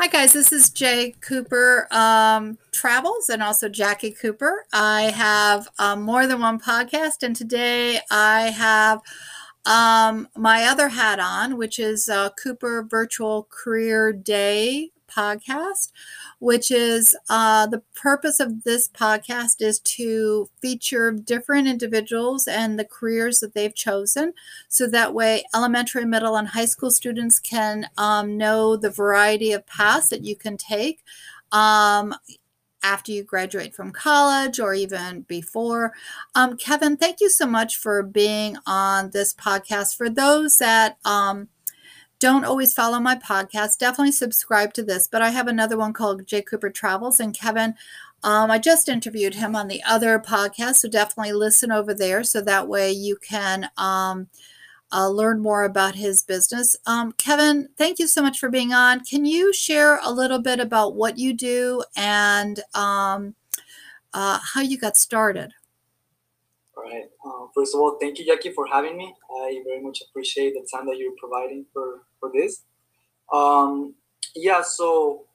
Hi, guys. This is J Cooper um, Travels and also Jacqui Cooper. I have um, more than one podcast, and today I have um, my other hat on, which is uh, Cooper Virtual Career Day podcast, which is uh, the purpose of this podcast is to feature different individuals and the careers that they've chosen. So that way, elementary, middle, and high school students can um, know the variety of paths that you can take. Um, after you graduate from college or even before. Um, Kevin, thank you so much for being on this podcast. For those that um, don't always follow my podcast, definitely subscribe to this. But I have another one called J Cooper Travels. And Kevin, um, I just interviewed him on the other podcast. So definitely listen over there. So that way you can um, uh, learn more about his business. Um, Kevin, thank you so much for being on. Can you share a little bit about what you do and um, uh, how you got started? Right. Uh, first of all, thank you, Jacqui, for having me. I very much appreciate the time that you're providing for, for this. Um, yeah, so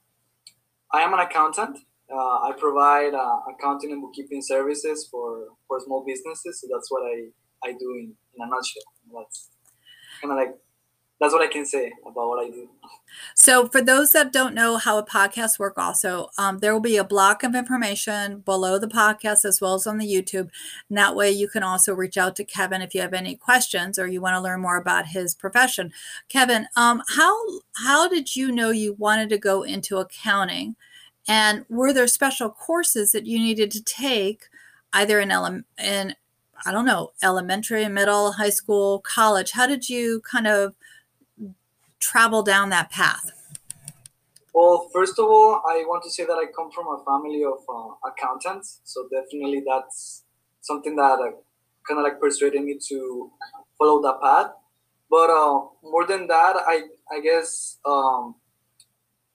I am an accountant. Uh, I provide uh, accounting and bookkeeping services for, for small businesses. So that's what I, I do in, in a nutshell. That's kind of like that's what I can say about what I do. So, for those that don't know how a podcast work, also um, there will be a block of information below the podcast as well as on the YouTube. And that way, you can also reach out to Kevin if you have any questions or you want to learn more about his profession. Kevin, um, how how did you know you wanted to go into accounting? And were there special courses that you needed to take, either in ele- in I don't know, elementary, middle, high school, college? How did you kind of travel down that path? Well, first of all, I want to say that I come from a family of uh, accountants, so definitely that's something that uh, kind of like persuaded me to follow that path. But uh, more than that, I I guess um,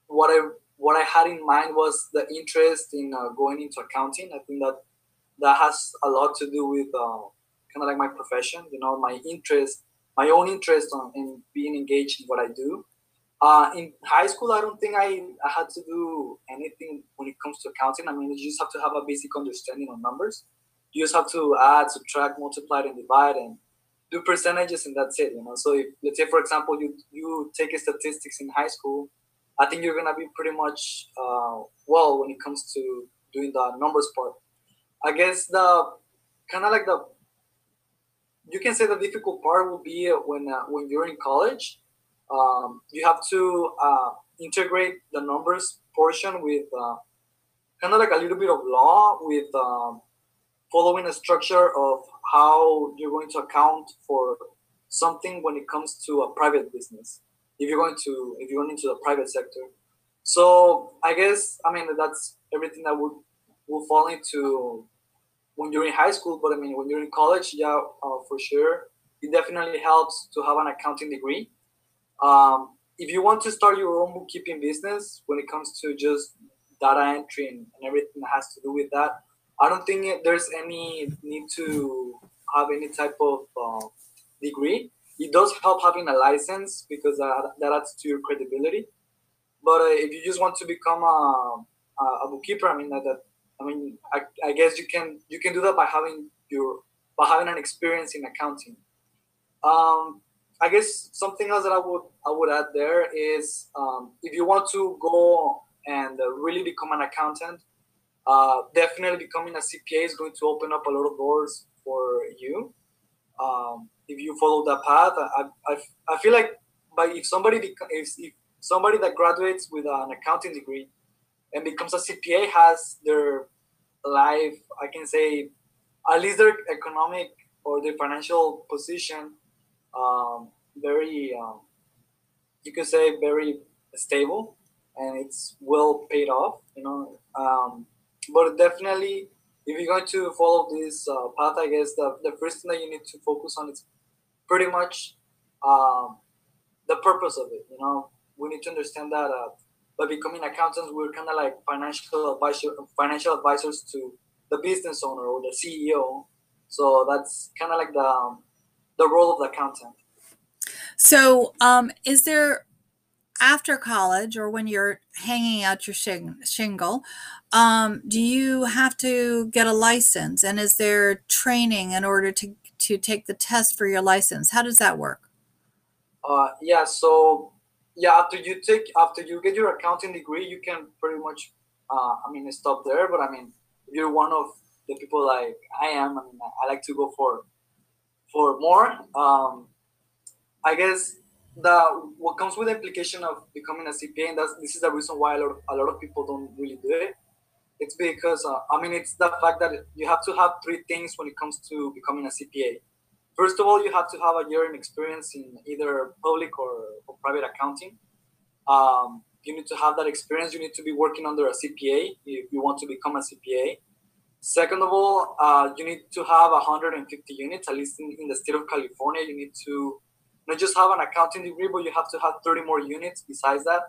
what I what I had in mind was the interest in uh, going into accounting. I think that that has a lot to do with uh, kind of like my profession. You know, my interest my own interest on, in being engaged in what I do. Uh, in high school, I don't think I, I had to do anything when it comes to accounting. I mean, you just have to have a basic understanding of numbers. You just have to add, subtract, multiply, and divide, and do percentages, and that's it. You know. So, if, let's say, for example, you you take statistics in high school, I think you're gonna be pretty much uh, well when it comes to doing the numbers part. I guess the kind of like the you can say the difficult part will be when uh, when you're in college. Um, you have to uh, integrate the numbers portion with uh, kind of like a little bit of law with um, following a structure of how you're going to account for something when it comes to a private business. If you're going to if you're going into the private sector, so I guess I mean that's everything that would will fall into when you're in high school, but I mean, when you're in college, yeah, uh, for sure, it definitely helps to have an accounting degree. Um, if you want to start your own bookkeeping business, when it comes to just data entry and, and everything that has to do with that, I don't think there's any need to have any type of uh, degree. It does help having a license because that, that adds to your credibility. But uh, if you just want to become a, a bookkeeper, I mean, that, that I mean, I, I guess you can you can do that by having your by having an experience in accounting. Um, I guess something else that I would I would add there is um, if you want to go and really become an accountant, uh, definitely becoming a CPA is going to open up a lot of doors for you. Um, if you follow that path, I, I, I feel like, by if somebody if, if somebody that graduates with an accounting degree and becomes a CPA has their life, I can say, at least their economic or their financial position um, very, um, you could say, very stable and it's well paid off, you know. Um, but definitely, if you're going to follow this uh, path, I guess the, the first thing that you need to focus on is pretty much um, the purpose of it. You know, we need to understand that uh, by becoming accountants, we're kind of like financial advisor, financial advisors to the business owner or the CEO. So that's kind of like the um, the role of the accountant. So, um, is there after college or when you're hanging out your shing- shingle, um, do you have to get a license? And is there training in order to, to take the test for your license? How does that work? Uh, yeah, so yeah, after you take after you get your accounting degree, you can pretty much, uh, I mean, stop there. But I mean, you're one of the people like I am, I mean, I like to go for for more. Um, I guess the what comes with the application of becoming a CPA, and that's this is the reason why a lot of, a lot of people don't really do it. It's because uh, I mean it's the fact that you have to have three things when it comes to becoming a CPA. First of all, you have to have a year in experience in either public or, or private accounting. Um, you need to have that experience. You need to be working under a CPA if you want to become a CPA. Second of all, uh, you need to have 150 units, at least in, in the state of California. You need to not just have an accounting degree, but you have to have 30 more units besides that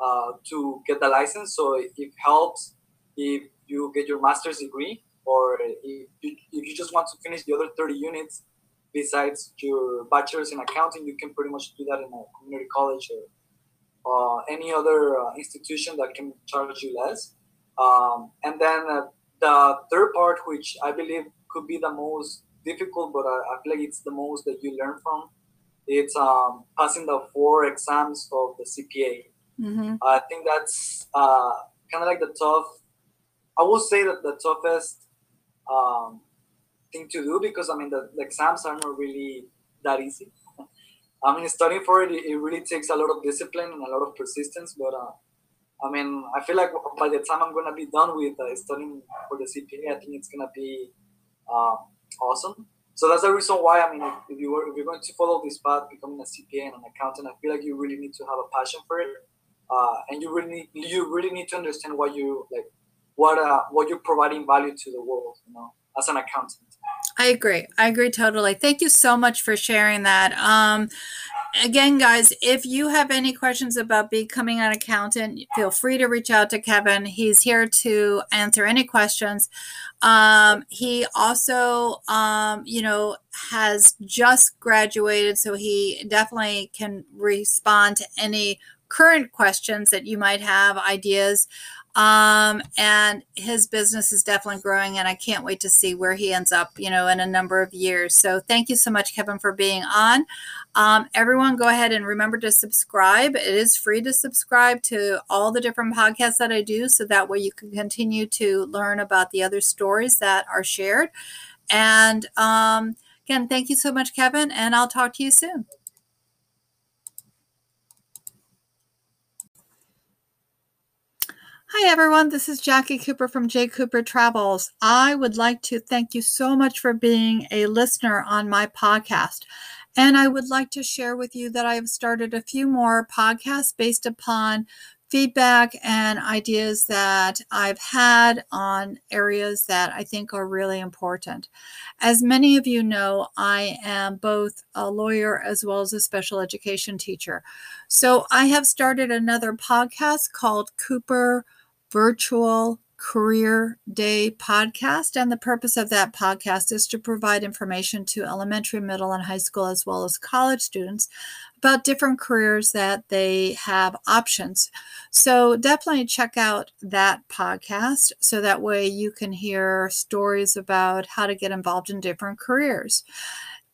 uh, to get the license. So it helps if you get your master's degree or if you, if you just want to finish the other 30 units besides your bachelor's in accounting, you can pretty much do that in a community college or uh, any other uh, institution that can charge you less. Um, and then uh, the third part, which I believe could be the most difficult, but I, I feel like it's the most that you learn from, it's um, passing the four exams of the CPA. Mm-hmm. I think that's uh, kind of like the tough. I will say that the toughest um, thing to do because I mean the, the, exams are not really that easy. I mean, studying for it, it really takes a lot of discipline and a lot of persistence. But uh, I mean, I feel like by the time I'm gonna be done with uh, studying for the CPA, I think it's gonna be uh, awesome so that's the reason why I mean, if, if you were if you're going to follow this path, becoming a CPA and an accountant, I feel like you really need to have a passion for it, uh, and you really need, you really need to understand what you like, what uh, what you're providing value to the world, you know, as an accountant. I agree. I agree totally. Thank you so much for sharing that. Um, again, guys, if you have any questions about becoming an accountant, feel free to reach out to Kevin. He's here to answer any questions. Um, he also, um, you know, has just graduated, so he definitely can respond to any current questions that you might have, ideas. Um, and his business is definitely growing, and I can't wait to see where he ends up, you know, in a number of years. So thank you so much, Kevin, for being on. Um, everyone, go ahead and remember to subscribe. It is free to subscribe to all the different podcasts that I do, so that way you can continue to learn about the other stories that are shared. And um, again, thank you so much, Kevin, and I'll talk to you soon. Hi, everyone. This is Jacqui Cooper from J. Cooper Travels. I would like to thank you so much for being a listener on my podcast. And I would like to share with you that I have started a few more podcasts based upon feedback and ideas that I've had on areas that I think are really important. As many of you know, I am both a lawyer as well as a special education teacher. So I have started another podcast called Cooper virtual career day podcast. And the purpose of that podcast is to provide information to elementary, middle, and high school, as well as college students about different careers that they have options. So definitely check out that podcast so that way you can hear stories about how to get involved in different careers.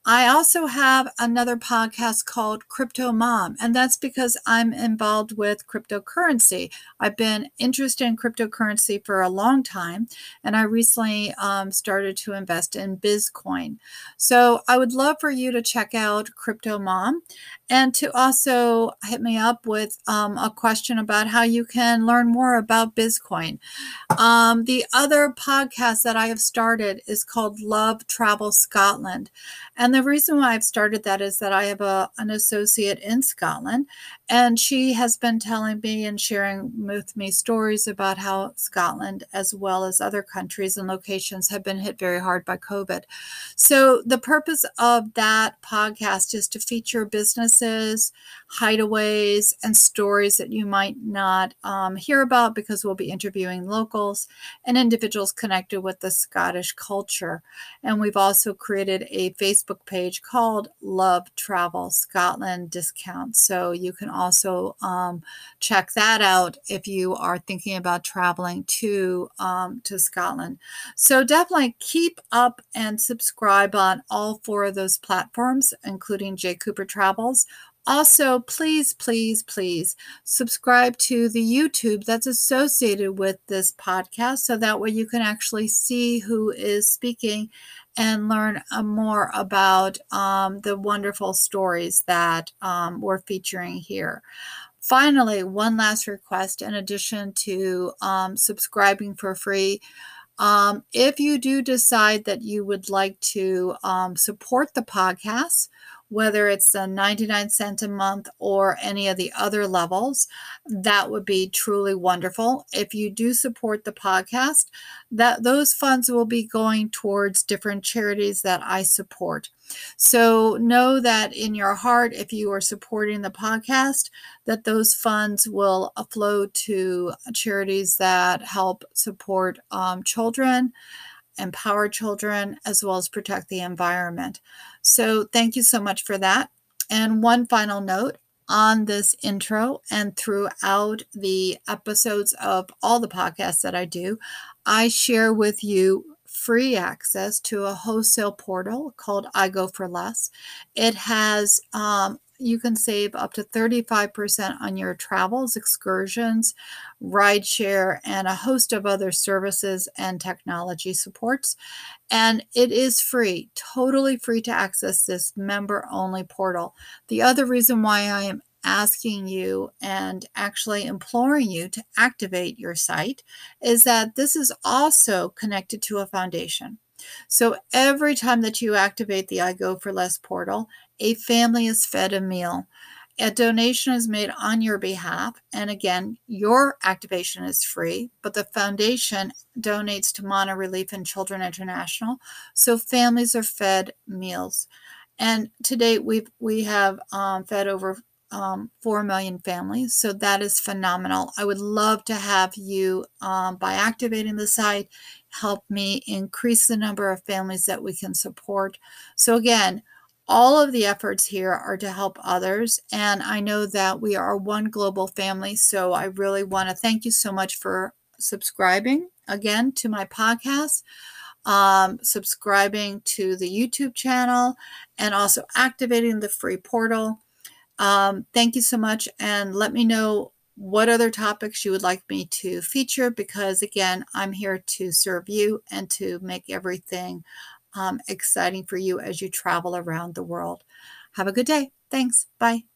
I also have another podcast called Crypto Mom, and that's because I'm involved with cryptocurrency. I've been interested in cryptocurrency for a long time, and I recently um, started to invest in Bizcoin. So I would love for you to check out Crypto Mom and to also hit me up with um, a question about how you can learn more about Bizcoin. Um, the other podcast that I have started is called Love Travel Scotland. And the reason why I've started that is that I have a, an associate in Scotland, and she has been telling me and sharing with me stories about how Scotland, as well as other countries and locations, have been hit very hard by COVID. So, the purpose of that podcast is to feature businesses, hideaways, and stories that you might not um, hear about because we'll be interviewing locals and individuals connected with the Scottish culture. And we've also created a Facebook page called Love Travel Scotland Discount. So, you can also um, check that out if you are thinking about traveling to um, to Scotland. So definitely keep up and subscribe on all four of those platforms, including J Cooper Travels. Also, please, please, please subscribe to the YouTube that's associated with this podcast so that way you can actually see who is speaking and learn uh, more about um, the wonderful stories that um, we're featuring here. Finally, one last request in addition to um, subscribing for free. Um, if you do decide that you would like to um, support the podcast, whether it's a 99 cent a month or any of the other levels that would be truly wonderful. If you do support the podcast that those funds will be going towards different charities that i support. So know that in your heart if you are supporting the podcast that those funds will flow to charities that help support um, children empower children, as well as protect the environment. So, thank you so much for that. And one final note on this intro and throughout the episodes of all the podcasts that I do, I share with you free access to a wholesale portal called I Go for Less. It has um, you can save up to 35% on your travels, excursions, rideshare, and a host of other services and technology supports. And it is free, totally free to access this member only portal. The other reason why I am asking you and actually imploring you to activate your site is that this is also connected to a foundation. So every time that you activate the I Go for Less portal, a family is fed a meal. A donation is made on your behalf. And again, your activation is free, but the foundation donates to Manna Relief and Children International. So families are fed meals. And to date, we've, we have um, fed over um, 4 million families. So that is phenomenal. I would love to have you, um, by activating the site, help me increase the number of families that we can support. So, again, all of the efforts here are to help others. And I know that we are one global family. So I really want to thank you so much for subscribing again to my podcast, um, subscribing to the YouTube channel, and also activating the free portal. Um, thank you so much. And let me know what other topics you would like me to feature because, again, I'm here to serve you and to make everything um, exciting for you as you travel around the world. Have a good day. Thanks. Bye.